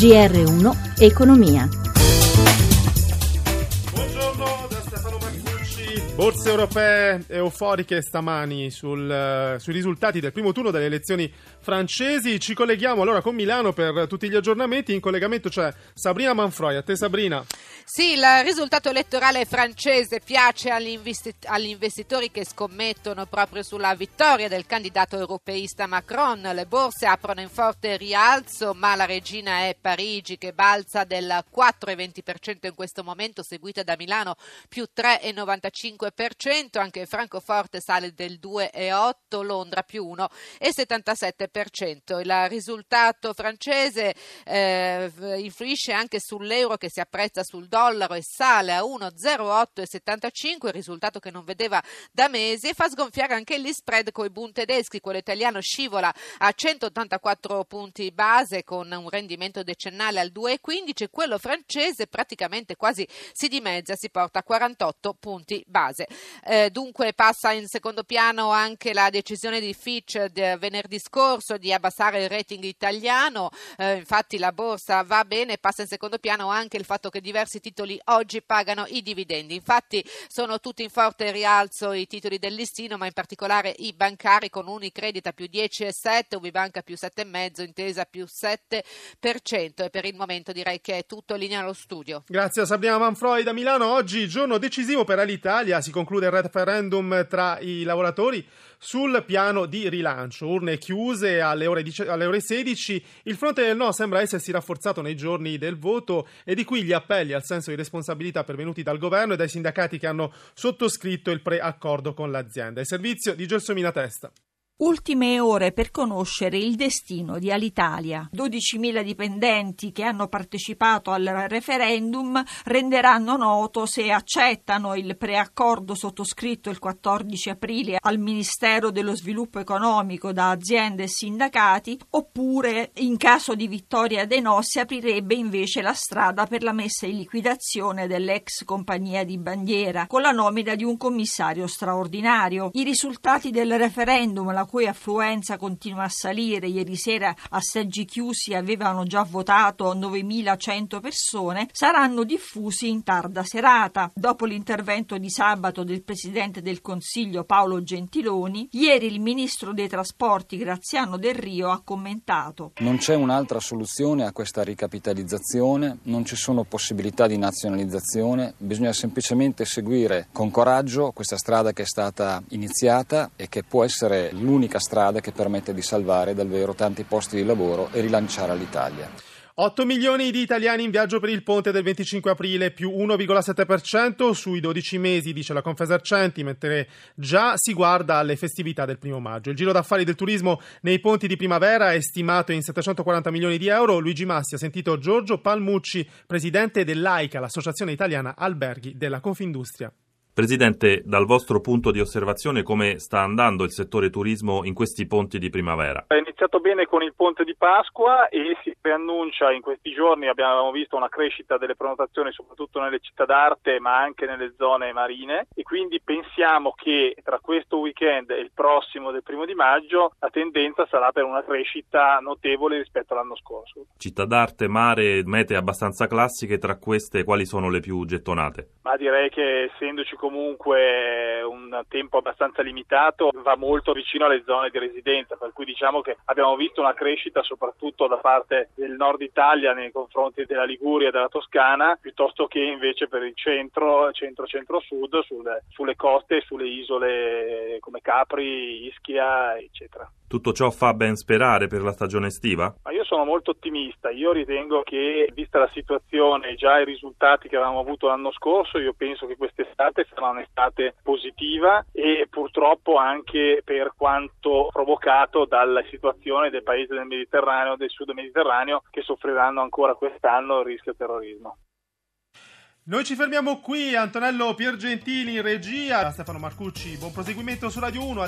GR1 Economia. Borse europee euforiche stamani sul, sui risultati del primo turno delle elezioni francesi. Ci colleghiamo allora con Milano per tutti gli aggiornamenti. In collegamento c'è Sabrina Manfroi. A te Sabrina. Sì, il risultato elettorale francese piace agli, investitori che scommettono proprio sulla vittoria del candidato europeista Macron. Le borse aprono in forte rialzo, ma la regina è Parigi che balza del 4,20% in questo momento, seguita da Milano più 3,95%, anche Francoforte sale del 2,8%, Londra più 1,77%. Il risultato francese eh, influisce anche sull'euro che si apprezza sul dollaro e sale a 1,0875, risultato che non vedeva da mesi e fa sgonfiare anche gli spread con i Bund tedeschi, quello italiano scivola a 184 punti base con un rendimento decennale al 2,15, quello francese praticamente quasi si dimezza, si porta a 48 punti base. Eh, dunque passa in secondo piano anche la decisione di Fitch di venerdì scorso di abbassare il rating italiano, eh, infatti la borsa va bene, passa in secondo piano anche il fatto che diversi titoli oggi pagano i dividendi. Infatti sono tutti in forte rialzo i titoli del listino, ma in particolare i bancari con Unicredit a più 10,7, Ubibanca più 7,5, Intesa più 7% e per il momento direi che è tutto in linea allo studio. Grazie a Sabrina Manfroi da Milano. Oggi giorno decisivo per l'Italia, si conclude il referendum tra i lavoratori sul piano di rilancio. Urne chiuse alle ore, alle ore 16, il fronte del no sembra essersi rafforzato nei giorni del voto e di qui gli appelli al senso di responsabilità pervenuti dal governo e dai sindacati che hanno sottoscritto il preaccordo con l'azienda. Il servizio di Gelsomina Testa. Ultime ore per conoscere il destino di Alitalia. 12.000 dipendenti che hanno partecipato al referendum renderanno noto se accettano il preaccordo sottoscritto il 14 aprile al Ministero dello Sviluppo Economico da aziende e sindacati oppure in caso di vittoria dei no si aprirebbe invece la strada per la messa in liquidazione dell'ex compagnia di bandiera con la nomina di un commissario straordinario. I risultati del referendum, la cui affluenza continua a salire. Ieri sera a seggi chiusi avevano già votato 9.100 persone, saranno diffusi in tarda serata. Dopo l'intervento di sabato del Presidente del Consiglio Paolo Gentiloni, ieri il Ministro dei Trasporti Graziano Del Rio ha commentato. Non c'è un'altra soluzione a questa ricapitalizzazione, non ci sono possibilità di nazionalizzazione, bisogna semplicemente seguire con coraggio questa strada che è stata iniziata e che può essere l'unica l'unica strada che permette di salvare davvero tanti posti di lavoro e rilanciare l'Italia. 8 milioni di italiani in viaggio per il ponte del 25 aprile, più 1,7% sui 12 mesi, dice la Confesercenti, mentre già si guarda alle festività del primo maggio. Il giro d'affari del turismo nei ponti di primavera è stimato in 740 milioni di euro. Luigi Massi ha sentito Giorgio Palmucci, presidente dell'AICA, l'Associazione Italiana Alberghi della Confindustria. Presidente, dal vostro punto di osservazione come sta andando il settore turismo in questi ponti di primavera? È iniziato bene con il ponte di Pasqua e si preannuncia in questi giorni, abbiamo visto una crescita delle prenotazioni soprattutto nelle città d'arte ma anche nelle zone marine e quindi pensiamo che tra questo weekend e il prossimo del primo di maggio la tendenza sarà per una crescita notevole rispetto all'anno scorso. Città d'arte, mare, mete abbastanza classiche, tra queste quali sono le più gettonate? Ma direi che essendoci comunque un tempo abbastanza limitato, va molto vicino alle zone di residenza, per cui diciamo che abbiamo visto una crescita soprattutto da parte del nord Italia nei confronti della Liguria e della Toscana, piuttosto che invece per il centro, centro-centro-sud, sulle, sulle coste e sulle isole come Capri, Ischia, eccetera. Tutto ciò fa ben sperare per la stagione estiva? Ma io sono molto ottimista, io ritengo che vista la situazione e già i risultati che avevamo avuto l'anno scorso, io penso che quest'estate sarà un'estate positiva e purtroppo anche per quanto provocato dalla situazione dei paesi del Mediterraneo, del sud Mediterraneo, che soffriranno ancora quest'anno il rischio terrorismo. Noi ci fermiamo qui, Antonello Piergentili in regia, Stefano Marcucci, buon proseguimento su Radio 1.